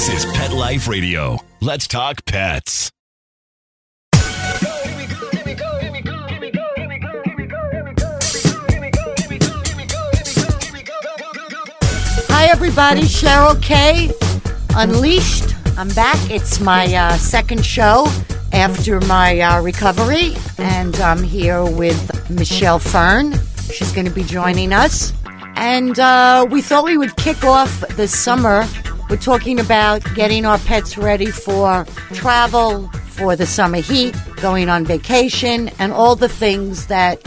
This is Pet Life Radio. Let's talk pets. Hi, everybody. Cheryl K. Unleashed. I'm back. It's my uh, second show after my uh, recovery, and I'm here with Michelle Fern. She's going to be joining us. And uh, we thought we would kick off the summer. We're talking about getting our pets ready for travel, for the summer heat, going on vacation, and all the things that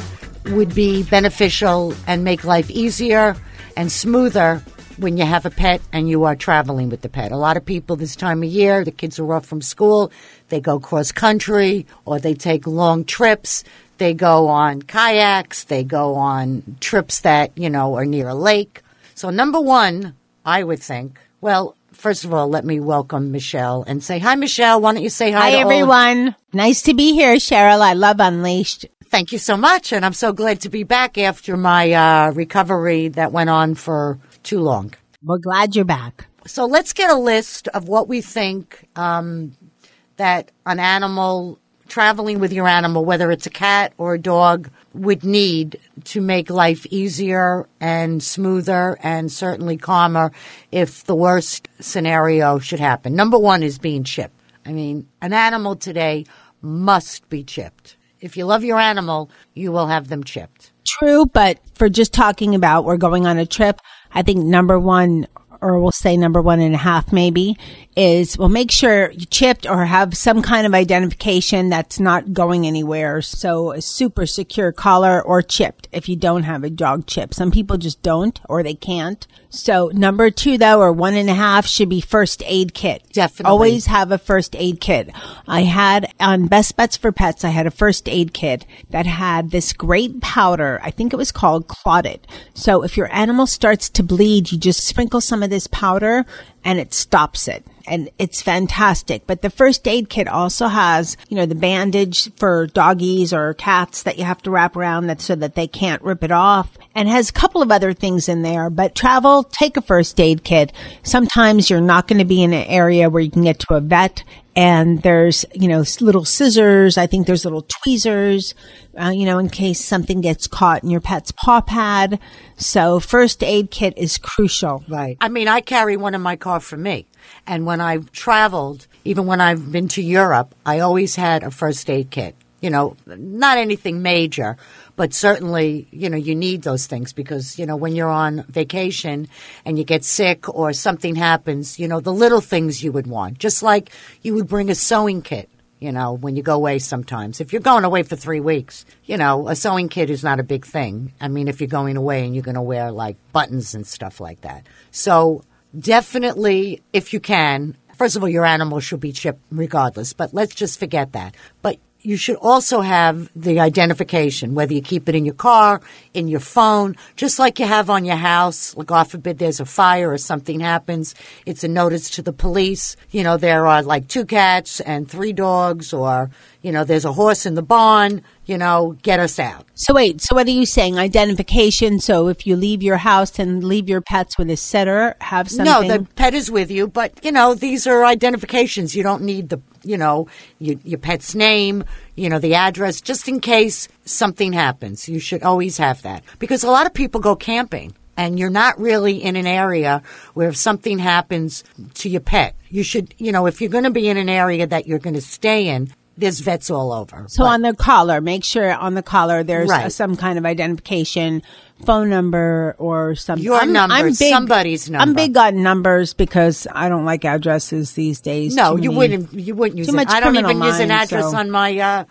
would be beneficial and make life easier and smoother when you have a pet and you are traveling with the pet. A lot of people this time of year, the kids are off from school, they go cross country or they take long trips. They go on kayaks, they go on trips that, you know, are near a lake. So number one, I would think, well, first of all, let me welcome Michelle and say, hi, Michelle. Why don't you say hi, Hi, to all of- everyone. Nice to be here, Cheryl. I love Unleashed. Thank you so much. And I'm so glad to be back after my uh, recovery that went on for too long. We're glad you're back. So let's get a list of what we think um, that an animal traveling with your animal, whether it's a cat or a dog, would need to make life easier and smoother and certainly calmer if the worst scenario should happen. Number one is being chipped. I mean, an animal today must be chipped. If you love your animal, you will have them chipped. True, but for just talking about we're going on a trip, I think number one, or we'll say number one and a half maybe, is well, make sure you chipped or have some kind of identification that's not going anywhere. So a super secure collar or chipped if you don't have a dog chip. Some people just don't or they can't. So number two though, or one and a half should be first aid kit. Definitely. Always have a first aid kit. I had on Best Bets for Pets, I had a first aid kit that had this great powder. I think it was called Clotted. So if your animal starts to bleed, you just sprinkle some of this powder and it stops it. And it's fantastic. But the first aid kit also has, you know, the bandage for doggies or cats that you have to wrap around that so that they can't rip it off and has a couple of other things in there. But travel, take a first aid kit. Sometimes you're not going to be in an area where you can get to a vet and there's, you know, little scissors. I think there's little tweezers, uh, you know, in case something gets caught in your pet's paw pad. So first aid kit is crucial. Right. I mean, I carry one in my car for me. And when I've traveled, even when I've been to Europe, I always had a first aid kit. You know, not anything major, but certainly, you know, you need those things because, you know, when you're on vacation and you get sick or something happens, you know, the little things you would want. Just like you would bring a sewing kit you know, when you go away sometimes. If you're going away for three weeks, you know, a sewing kit is not a big thing. I mean, if you're going away and you're going to wear like buttons and stuff like that. So definitely, if you can, first of all, your animal should be chipped regardless, but let's just forget that. But you should also have the identification, whether you keep it in your car, in your phone, just like you have on your house. Like, God forbid there's a fire or something happens. It's a notice to the police. You know, there are like two cats and three dogs, or, you know, there's a horse in the barn. You know, get us out. So wait, so what are you saying? Identification. So if you leave your house and leave your pets with a sitter, have something. No, the pet is with you, but you know these are identifications. You don't need the you know your, your pet's name, you know the address, just in case something happens. You should always have that because a lot of people go camping. And you're not really in an area where if something happens to your pet, you should, you know, if you're going to be in an area that you're going to stay in, there's vets all over. So But- on the collar, make sure on the collar there's Right. uh, some kind of identification, phone number or something. Your number, somebody's I'm big on numbers because I don't like addresses these days. No, you many- wouldn't. You wouldn't use Too it. much I don't even use an address so- on my uh,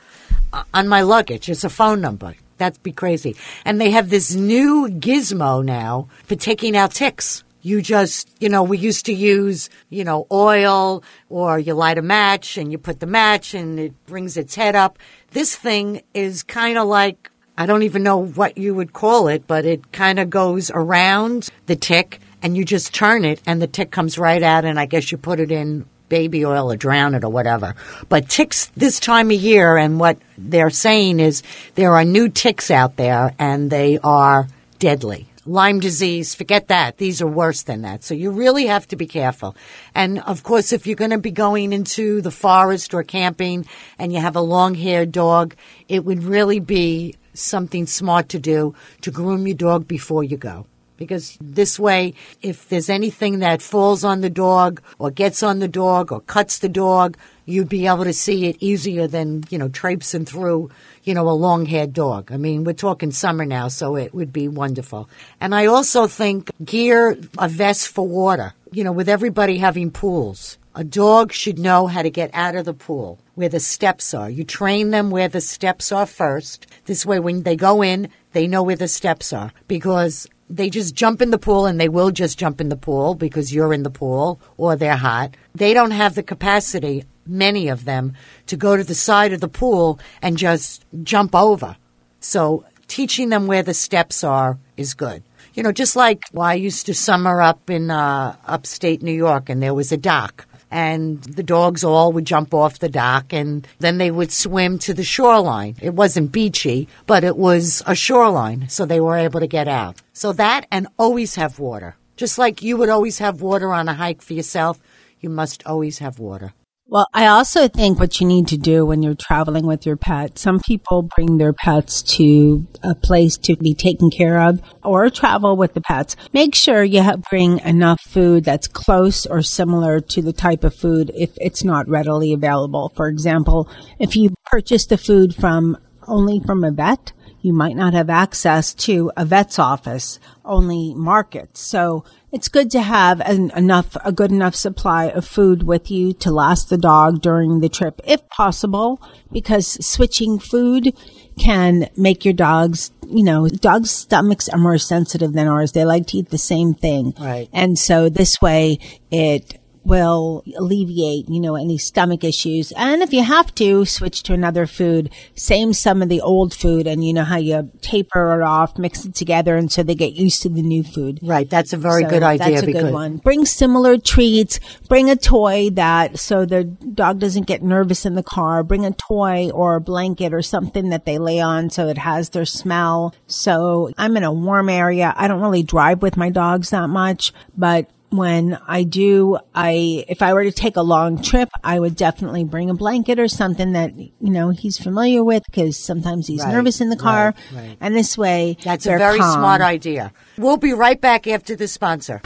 on my luggage. It's a phone number. That'd be crazy. And they have this new gizmo now for taking out ticks. You just, you know, we used to use, you know, oil or you light a match and you put the match and it brings its head up. This thing is kind of like, I don't even know what you would call it, but it kind of goes around the tick and you just turn it and the tick comes right out and I guess you put it in baby oil or drown it or whatever. But ticks this time of year and what they're saying is there are new ticks out there and they are deadly. Lyme disease, forget that. These are worse than that. So you really have to be careful. And of course, if you're going to be going into the forest or camping and you have a long haired dog, it would really be something smart to do to groom your dog before you go. Because this way, if there's anything that falls on the dog or gets on the dog or cuts the dog, you'd be able to see it easier than, you know, traipsing through, you know, a long haired dog. I mean, we're talking summer now, so it would be wonderful. And I also think gear a vest for water, you know, with everybody having pools. A dog should know how to get out of the pool where the steps are. You train them where the steps are first. This way, when they go in, they know where the steps are because they just jump in the pool and they will just jump in the pool because you're in the pool or they're hot. They don't have the capacity, many of them, to go to the side of the pool and just jump over. So teaching them where the steps are is good. You know, just like well, I used to summer up in uh, upstate New York and there was a dock and the dogs all would jump off the dock and then they would swim to the shoreline. It wasn't beachy, but it was a shoreline, so they were able to get out. So that and always have water. Just like you would always have water on a hike for yourself, you must always have water. Well, I also think what you need to do when you're traveling with your pet, some people bring their pets to a place to be taken care of or travel with the pets. Make sure you bring enough food that's close or similar to the type of food if it's not readily available. For example, if you purchase the food from only from a vet, you might not have access to a vet's office, only markets. So it's good to have an, enough, a good enough supply of food with you to last the dog during the trip, if possible, because switching food can make your dogs, you know, dogs' stomachs are more sensitive than ours. They like to eat the same thing. Right. And so this way it will alleviate, you know, any stomach issues. And if you have to, switch to another food. Same some of the old food and you know how you taper it off, mix it together and so they get used to the new food. Right. That's a very So good idea. That's a because good one. Bring similar treats. Bring a toy that so the dog doesn't get nervous in the car. Bring a toy or a blanket or something that they lay on so it has their smell. So I'm in a warm area. I don't really drive with my dogs that much, but when I do, I, if I were to take a long trip, I would definitely bring a blanket or something that, you know, he's familiar with because sometimes he's Right, nervous in the car. right, right. And this way, That's a very calm. smart idea. We'll be right back after the sponsor.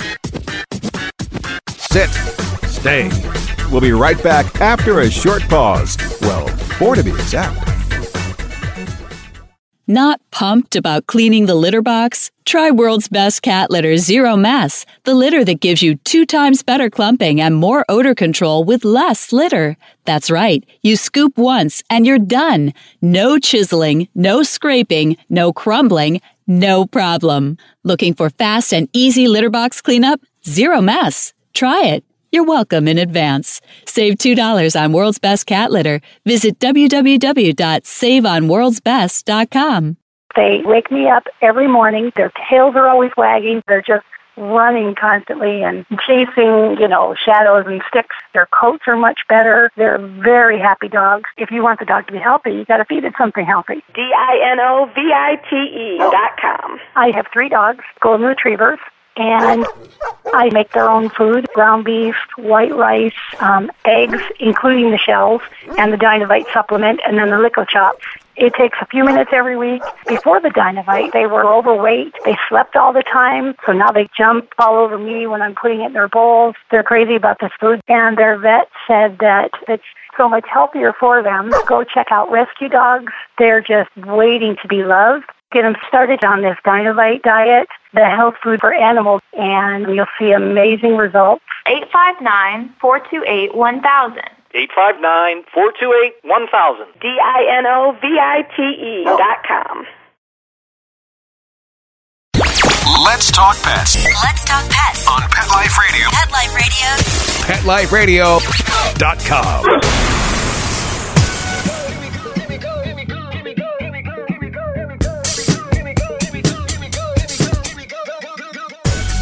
Sit. Stay. We'll be right back after a short pause. Well, four to be exact. Not pumped about cleaning the litter box? Try World's Best Cat Litter Zero Mess, the litter that gives you two times better clumping and more odor control with less litter. That's right. You scoop once and you're done. No chiseling, no scraping, no crumbling, no problem. Looking for fast and easy litter box cleanup? Zero Mess. Try it. You're welcome in advance. Save $2 on World's Best Cat Litter. Visit www.saveonworldsbest.com. They wake me up every morning. Their tails are always wagging. They're just running constantly and chasing, you know, shadows and sticks. Their coats are much better. They're very happy dogs. If you want the dog to be healthy, you got to feed it something healthy. D I N O V I T E dot com. I have three dogs, golden retrievers, and I make their own food: ground beef, white rice, um, eggs, including the shells, and the Dinovite supplement, and then the LickOChops. It takes a few minutes every week. Before the Dinovite, they were overweight. They slept all the time, so now they jump all over me when I'm putting it in their bowls. They're crazy about this food, and their vet said that it's so much healthier for them. Go check out Rescue Dogs. They're just waiting to be loved. Get them started on this Dinovite diet, the health food for animals, and you'll see amazing results. 859 428 1000. 859 428 1000. D I N O V I T E dot com. Let's talk pets Let's talk pets. on Pet Life Radio. Pet Life Radio. PetLifeRadio.com.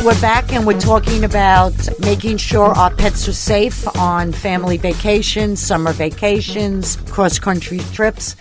We're back and we're talking about making sure our pets are safe on family vacations, summer vacations, cross country trips.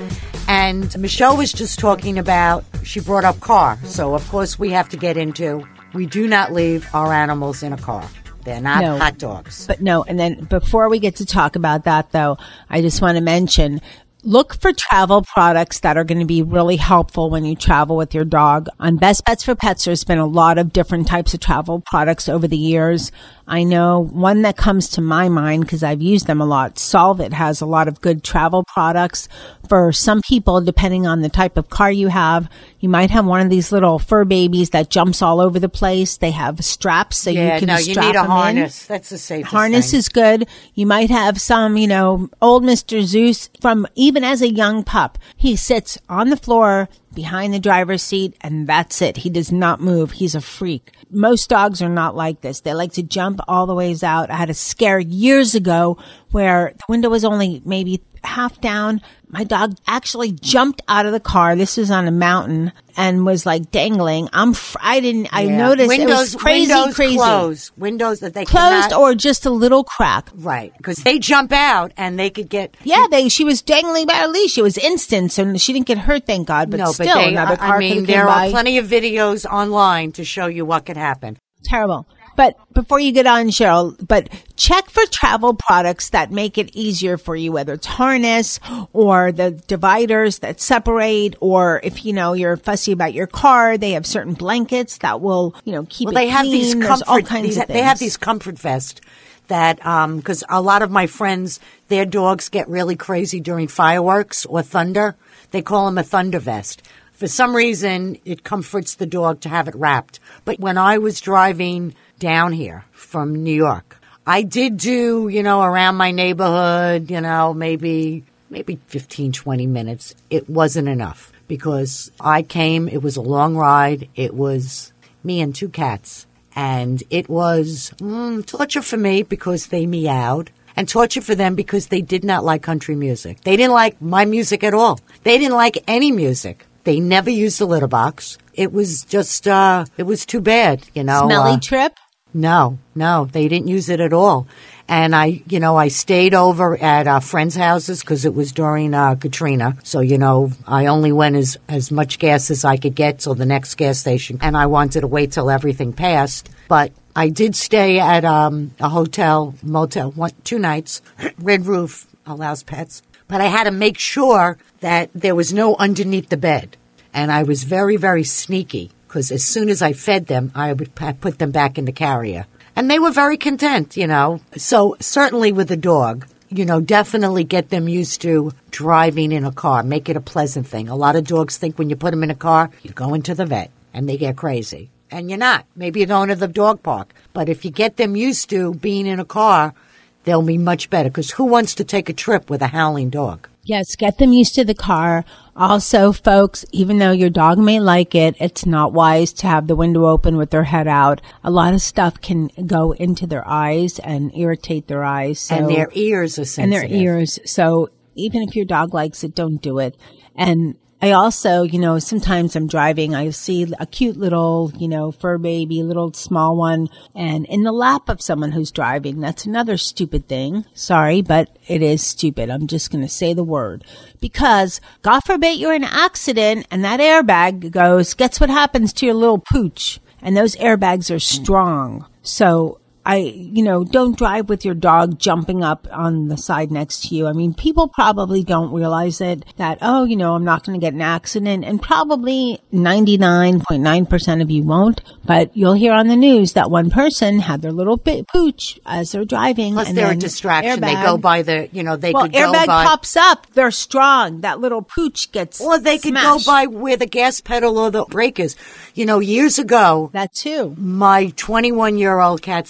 And Michelle was just talking about she brought up car. So, of course, we have to get into we do not leave our animals in a car. They're not No. hot dogs. But no, and then before we get to talk about that though, I just want to mention look for travel products that are going to be really helpful when you travel with your dog. On Best Bets for Pets, there's been a lot of different types of travel products over the years. I know one that comes to my mind because I've used them a lot. Solvit has a lot of good travel products for some people, depending on the type of car you have. You might have one of these little fur babies that jumps all over the place. They have straps so yeah, you can no, you strap need a them in. harness. That's the safest Harness thing. is good. You might have some, you know, old Mr. Zeus from even as a young pup. He sits on the floor behind the driver's seat and that's it. He does not move. He's a freak. Most dogs are not like this. They like to jump all the ways out. I had a scare years ago where the window was only maybe half down. My dog actually jumped out of the car. This was on a mountain and was like dangling. I'm, fr- I didn't, I noticed windows, it was crazy, windows crazy. Closed. Windows that they Closed cannot, or just a little crack. right because they jump out and they could get Yeah, they she was dangling by a leash. It was instant, So she didn't get hurt, thank God. But no, still, but they, another I- car I mean, there are by. plenty of videos online to show you what could happen. Terrible. But before you get on, Cheryl, but check for travel products that make it easier for you, whether it's harness or the dividers that separate, or if you know you're fussy about your car, they have certain blankets that will, you know, keep well, it they have these. There's comfort. all kinds these, they have these comfort vests that um, because a lot of my friends, their dogs get really crazy during fireworks or thunder. They call them a thunder vest. For some reason, it comforts the dog to have it wrapped. But when I was driving down here from New York, I did do, you know, around my neighborhood, you know, maybe maybe 15, 20 minutes. It wasn't enough because I came, it was a long ride. It was me and two cats. And it was mm, torture for me because they meowed and torture for them because they did not like country music. They didn't like my music at all. They didn't like any music. They never used the litter box. It was just, uh, it was too bad, you know. smelly uh, trip. No, no, they didn't use it at all. And I, you know, I stayed over at uh, friends' houses because it was during uh, Katrina. So, you know, I only went as, as much gas as I could get till the next gas station. And I wanted to wait till everything passed. But I did stay at um, a hotel, motel, one, two nights. Red Roof allows pets. But I had to make sure that there was no underneath the bed. And I was very, very sneaky because as soon as I fed them, I would put them back in the carrier. And they were very content, you know. So certainly with a dog, you know, definitely get them used to driving in a car. Make it a pleasant thing. A lot of dogs think when you put them in a car, you're going to the vet and they get crazy. And you're not. Maybe you're going to the dog park. But if you get them used to being in a car, they'll be much better. Because who wants to take a trip with a howling dog? Yes, get them used to the car. Also, folks, even though your dog may like it, it's not wise to have the window open with their head out. A lot of stuff can go into their eyes and irritate their eyes. So, and their ears are and their ears. So even if your dog likes it, don't do it. And I also, you know, sometimes I'm driving, I see a cute little, you know, fur baby, little small one, and in the lap of someone who's driving. That's another stupid thing. Sorry, but it is stupid. I'm just going to say the word. Because, God forbid you're in an accident and that airbag goes, guess what happens to your little pooch? And those airbags are strong. So I, you know, don't drive with your dog jumping up on the side next to you. I mean, people probably don't realize it that, oh, you know, I'm not going to get an accident. And probably 99.9% of you won't. But you'll hear on the news that one person had their little bit pooch as they're driving. Plus, and they're a distraction. They go by the, you know, they well, could go airbag by. pops up. They're strong. That little pooch gets or they could go by where the gas pedal or the brake is. You know, years ago, That too. my 21 year old cat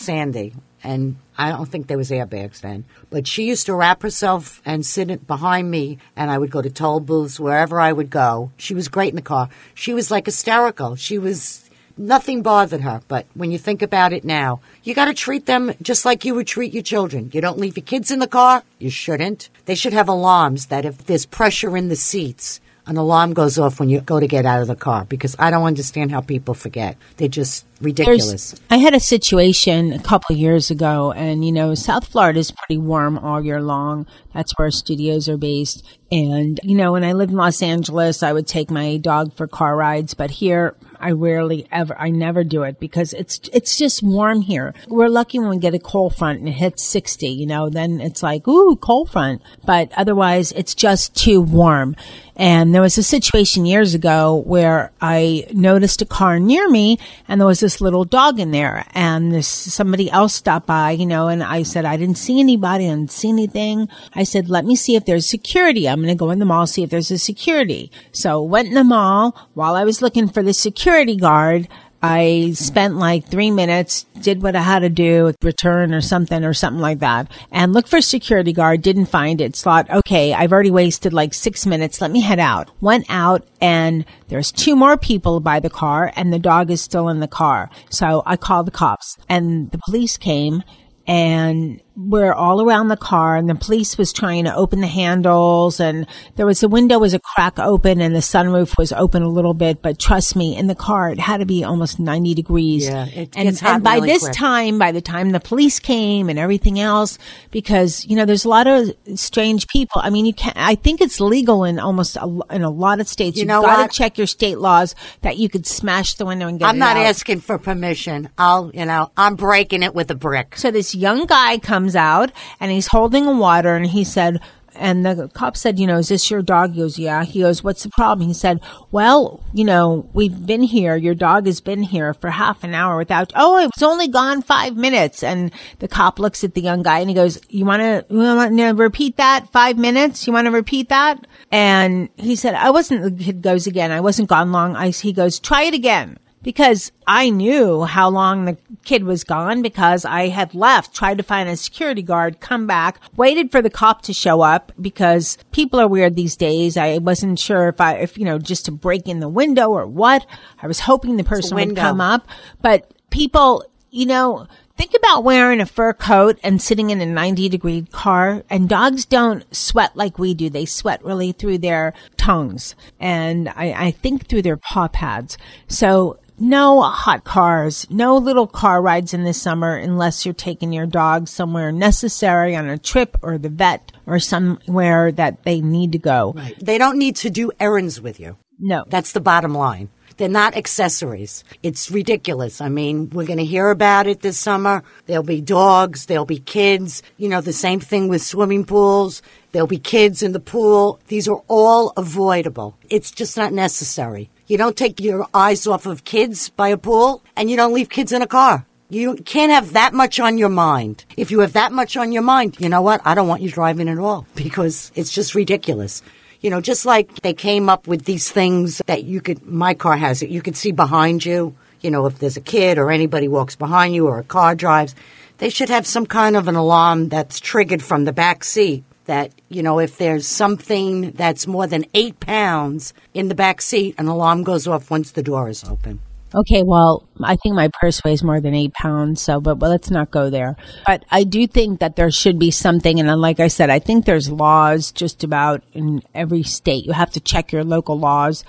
And I don't think there was airbags then, but she used to wrap herself and sit behind me, and I would go to toll booths wherever I would go. She was great in the car. She was like hysterical. She was nothing bothered her. But when you think about it now, you got to treat them just like you would treat your children. You don't leave your kids in the car. You shouldn't. They should have alarms that if there's pressure in the seats. An alarm goes off when you go to get out of the car because I don't understand how people forget. They're just ridiculous. There's, I had a situation a couple years ago, and you know, South Florida is pretty warm all year long. That's where our studios are based. And you know, when I lived in Los Angeles, I would take my dog for car rides, but here I rarely ever, I never do it because it's, it's just warm here. We're lucky when we get a cold front and it hits 60, you know, then it's like, ooh, cold front. But otherwise it's just too warm. And there was a situation years ago where I noticed a car near me and there was this little dog in there and this somebody else stopped by, you know, and I said, I didn't see anybody. I didn't see anything. I said, let me see if there's security. I'm going to go in the mall, see if there's a security. So went in the mall while I was looking for the security guard. I spent like three minutes, did what I had to do, return or something or something like that, and looked for security guard, didn't find it. Thought, okay, I've already wasted like six minutes. Let me head out. Went out and there's two more people by the car and the dog is still in the car. So I called the cops and the police came and we're all around the car and the police was trying to open the handles and there was a window was a crack open and the sunroof was open a little bit but trust me in the car it had to be almost 90 degrees Yeah, it and, and by really this quick. time by the time the police came and everything else because you know there's a lot of strange people i mean you can i think it's legal in almost a, in a lot of states You you've know got to check your state laws that you could smash the window and get out. I'm not out. asking for permission. I'll, you know, I'm breaking it with a brick. So this young guy comes out and he's holding a water and he said, and the cop said, you know, is this your dog? He goes, yeah. He goes, what's the problem? He said, well, you know, we've been here. Your dog has been here for half an hour without, oh, it was only gone five minutes. And the cop looks at the young guy and he goes, you want to, you want to repeat that? Five minutes? You want to repeat that? And he said, I wasn't, the kid goes again. I wasn't gone long. I, he goes, try it again because I knew how long the kid was gone because I had left, tried to find a security guard, come back, waited for the cop to show up because people are weird these days. I wasn't sure if I, if, you know, just to break in the window or what. I was hoping the person would come up, but people, you know, Think about wearing a fur coat and sitting in a 90 degree car and dogs don't sweat like we do. They sweat really through their tongues and I, I think through their paw pads. So no hot cars, no little car rides in the summer unless you're taking your dog somewhere necessary on a trip or the vet or somewhere that they need to go. They don't need to do errands with you. No. That's the bottom line. They're not accessories. It's ridiculous. I mean, we're going to hear about it this summer. There'll be dogs. There'll be kids. You know, the same thing with swimming pools. There'll be kids in the pool. These are all avoidable. It's just not necessary. You don't take your eyes off of kids by a pool and you don't leave kids in a car. You can't have that much on your mind. If you have that much on your mind, you know what? I don't want you driving at all because it's just ridiculous. You know, just like they came up with these things that you could, my car has it, you could see behind you. You know, if there's a kid or anybody walks behind you or a car drives, they should have some kind of an alarm that's triggered from the back seat that, you know, if there's something that's more than eight pounds in the back seat, an alarm goes off once the door is open. Okay, well, I think my purse weighs more than eight pounds, so, but, but let's not go there. But I do think that there should be something, and like I said, I think there's laws just about in every state. You have to check your local laws.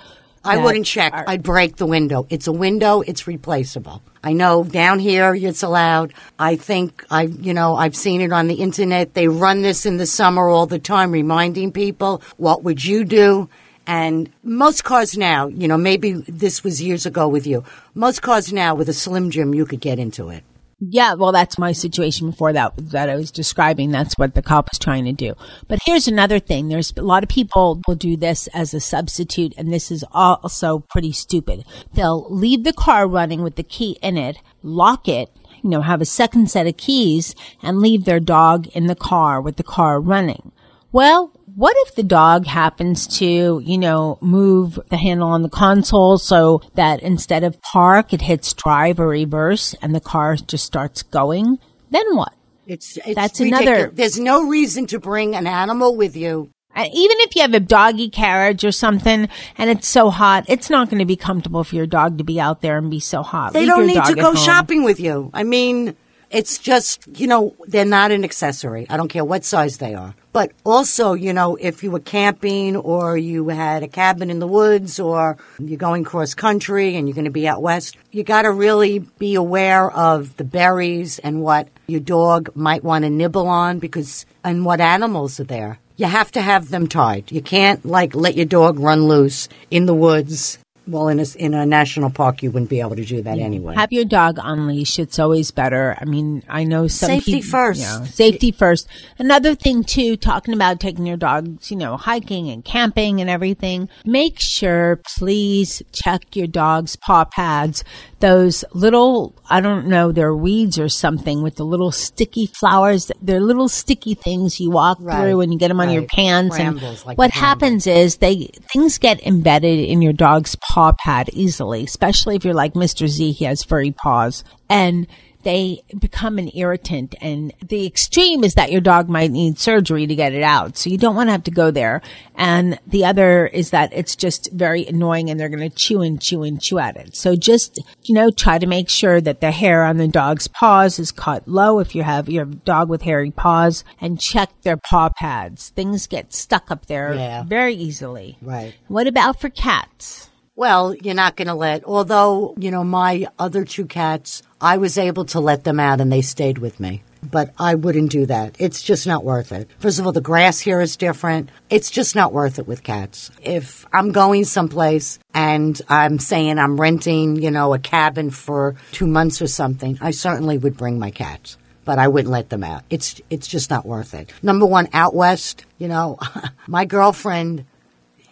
I wouldn't check. are- I'd break the window. It's a window. It's replaceable. I know down here it's allowed. I think I, you know, I've seen it on the internet. They run this in the summer all the time, reminding people, what would you do? And most cars now, you know, maybe this was years ago with you. Most cars now with a Slim Jim, you could get into it. Yeah, well, that's my situation before that that I was describing. That's what the cop was trying to do. But here's another thing: there's a lot of people will do this as a substitute, and this is also pretty stupid. They'll leave the car running with the key in it, lock it, you know, have a second set of keys, and leave their dog in the car with the car running. Well, what if the dog happens to, you know, move the handle on the console so that instead of park, it hits drive or reverse and the car just starts going? Then what? It's, it's That's ridiculous. another- There's no reason to bring an animal with you. And even if you have a doggy carriage or something and it's so hot, it's not going to be comfortable for your dog to be out there and be so hot. They Leave don't need to go home. shopping with you. I mean, It's just, you know, they're not an accessory. I don't care what size they are. But also, you know, if you were camping or you had a cabin in the woods or you're going cross country and you're going to be out west, you got to really be aware of the berries and what your dog might want to nibble on because, and what animals are there. You have to have them tied. You can't like let your dog run loose in the woods well, in a, in a national park, you wouldn't be able to do that anyway. Have your dog on leash. It's always better. I mean, I know some Safety people, first. you know, safety first. Another thing too, talking about taking your dogs, you know, hiking and camping and everything. Make sure, please check your dog's paw pads. Those little, I don't know, they're weeds or something with the little sticky flowers. They're little sticky things you walk Right, through and you get them on your pants. Brambles, and like what happens is they things get embedded in your dog's paw pad easily, especially if you're like Mr. Z, he has furry paws, and they become an irritant. And the extreme is that your dog might need surgery to get it out, so you don't want to have to go there. And the other is that it's just very annoying, and they're going to chew and chew and chew at it. So just you know, try to make sure that the hair on the dog's paws is cut low if you have your dog with hairy paws, and check their paw pads. Things get stuck up there Yeah. very easily. Right. What about for cats? Well, you're not going to let, although, you know, my other two cats, I was able to let them out and they stayed with me. But I wouldn't do that. It's just not worth it. First of all, the grass here is different. It's just not worth it with cats. If I'm going someplace and I'm saying I'm renting, you know, a cabin for two months or something, I certainly would bring my cats. But I wouldn't let them out. It's it's just not worth it. Number one, out west, you know, my girlfriend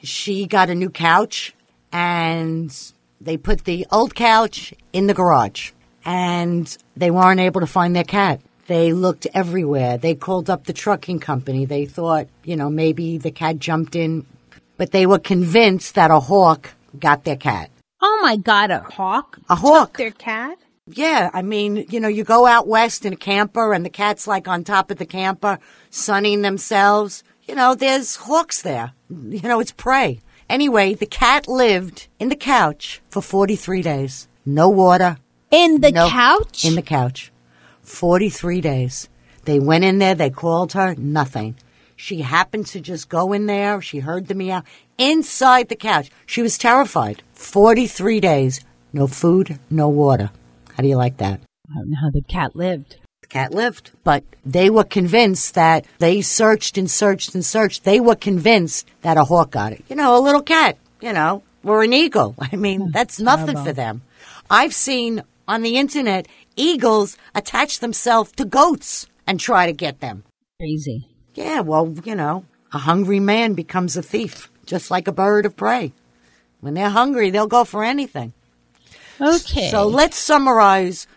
she got a new couch and they put the old couch in the garage and they weren't able to find their cat. They looked everywhere. They called up the trucking company. They thought, you know, maybe the cat jumped in, but they were convinced that a hawk got their cat. Oh my God, a hawk? A hawk. Took their cat? Yeah, I mean, you know, you go out west in a camper and the cat's like on top of the camper, sunning themselves. You know, there's hawks there. You know, it's prey. Anyway, the cat lived in the couch for 43 days. No water. In the no- couch? In the couch. 43 days. They went in there, they called her, nothing. She happened to just go in there. She heard the meow inside the couch. She was terrified. 43 days. No food, no water. How do you like that? I don't know how the cat lived. Cat lived. But they were convinced that they searched and searched and searched. They were convinced that a hawk got it. You know, a little cat, you know, or an eagle. I mean, that's nothing for them. I've seen on the internet eagles attach themselves to goats and try to get them. Crazy. Yeah, well, you know, a hungry man becomes a thief, just like a bird of prey. When they're hungry, they'll go for anything. Okay. So let's summarize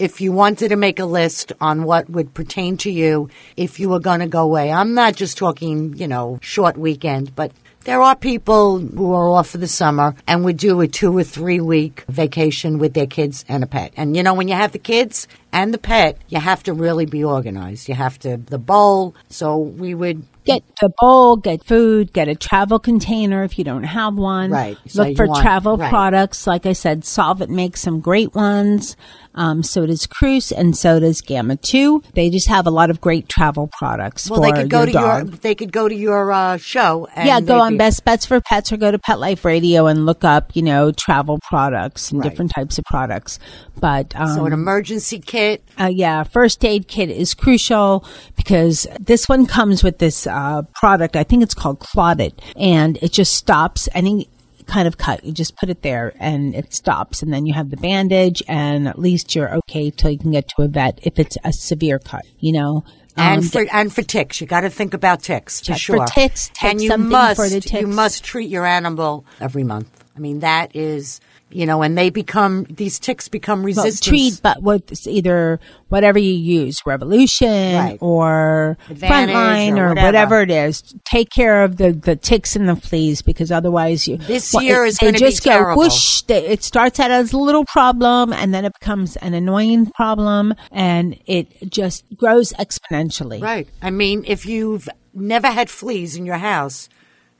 if you wanted to make a list on what would pertain to you if you were going to go away. I'm not just talking, you know, short weekend, but there are people who are off for the summer and would do a two or three week vacation with their kids and a pet. And you know, when you have the kids and the pet, you have to really be organized. You have to, the bowl. So we would Get a bowl, get food, get a travel container if you don't have one. Right. So Look for want- travel right. products. Like I said, Solvit makes some great ones. Um, so does Cruise and so does Gamma 2. They just have a lot of great travel products well, for they could go your to dog. your they could go to your uh, show. And yeah, go on be- Best Bets for Pets or go to Pet Life Radio and look up, you know, travel products and Right. different types of products. But um, So an emergency kit. Uh, yeah, first aid kit is crucial because this one comes with this uh, product. I think it's called Clotted, and it just stops any kind of cut. You just put it there and it stops, and then you have the bandage, and at least you're okay till you can get to a vet if it's a severe cut. You know. And Um, for and for ticks, you got to think about ticks for Check for ticks, take and you must you must treat your animal every month. I mean that is you know, and they become these ticks become well, resistant. treat, but with either whatever you use, Revolution Right. or Advantage Frontline or or, whatever. whatever. it is. Take care of the, the ticks and the fleas because otherwise you This well, year it- is gonna be just go terrible. whoosh. They, it starts out as a little problem and then it becomes an annoying problem and it just grows exponentially. Right. I mean, if you've never had fleas in your house,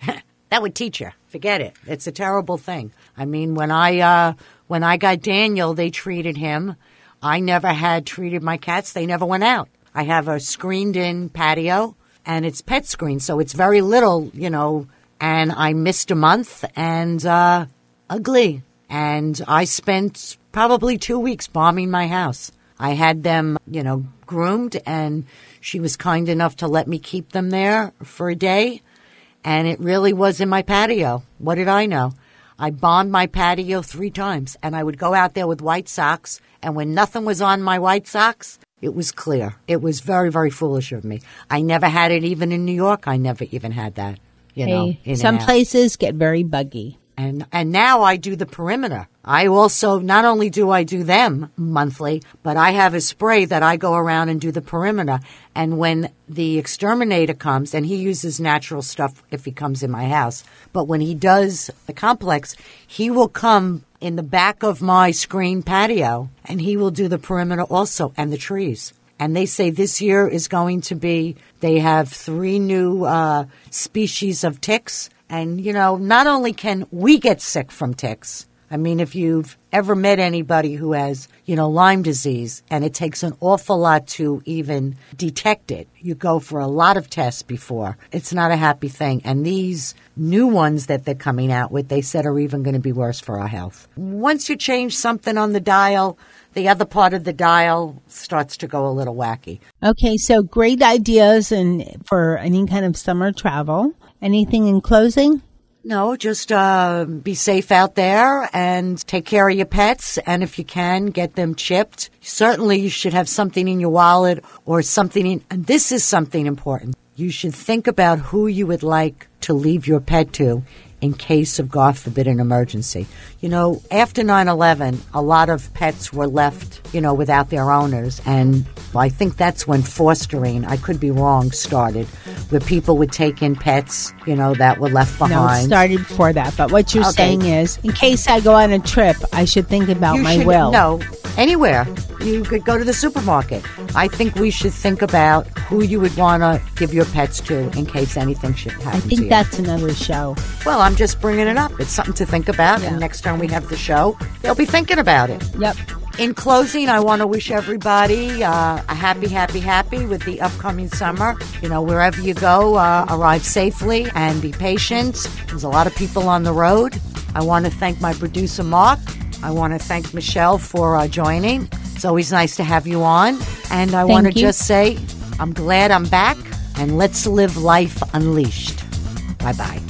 that would teach you. Forget it. It's a terrible thing. I mean, when I uh, when I got Daniel, they treated him. I never had treated my cats. They never went out. I have a screened in patio and it's pet screen, so it's very little, you know, and I missed a month and, uh, ugly. And I spent probably two weeks bombing my house. I had them, you know, groomed and she was kind enough to let me keep them there for a day. And it really was in my patio. What did I know? I bombed my patio three times and I would go out there with white socks. And when nothing was on my white socks, it was clear. It was very, very foolish of me. I never had it even in New York. I never even had that. You know, Hey, in some places get very buggy. And and now I do the perimeter. I also not only do I do them monthly, but I have a spray that I go around and do the perimeter. And when the exterminator comes, and he uses natural stuff if he comes in my house, but when he does the complex, he will come in the back of my screen patio and he will do the perimeter also and the trees. And they say this year is going to be, they have three new uh, species of ticks. And, you know, not only can we get sick from ticks, I mean, if you've ever met anybody who has, you know, Lyme disease, and it takes an awful lot to even detect it, you go for a lot of tests before. It's not a happy thing. And these new ones that they're coming out with, they said are even going to be worse for our health. Once you change something on the dial, the other part of the dial starts to go a little wacky. Okay, so great ideas and for any kind of summer travel. Anything in closing? No, just uh, be safe out there and take care of your pets. And if you can, get them chipped. Certainly, you should have something in your wallet or something in. And this is something important. You should think about who you would like to leave your pet to in case of, God forbid, an emergency. You know, after 9 11, a lot of pets were left, you know, without their owners. And I think that's when fostering, I could be wrong, started, where people would take in pets, you know, that were left behind. No, it started before that. But what you're Okay. saying is, in case I go on a trip, I should think about you my should, will. No, anywhere. You could go to the supermarket. I think we should think about who you would want to give your pets to in case anything should happen I think that's another show. well, I'm just bringing it up. It's something to think about. And next time we have the show, they'll be thinking about it. Yep. In closing, I want to wish everybody uh, a happy, happy, happy with the upcoming summer. You know, wherever you go, uh, arrive safely and be patient. There's a lot of people on the road. I want to thank my producer, Mark. I want to thank Michelle for uh, joining. It's always nice to have you on. And I want to you. just say, I'm glad I'm back, and let's live life unleashed. Bye bye.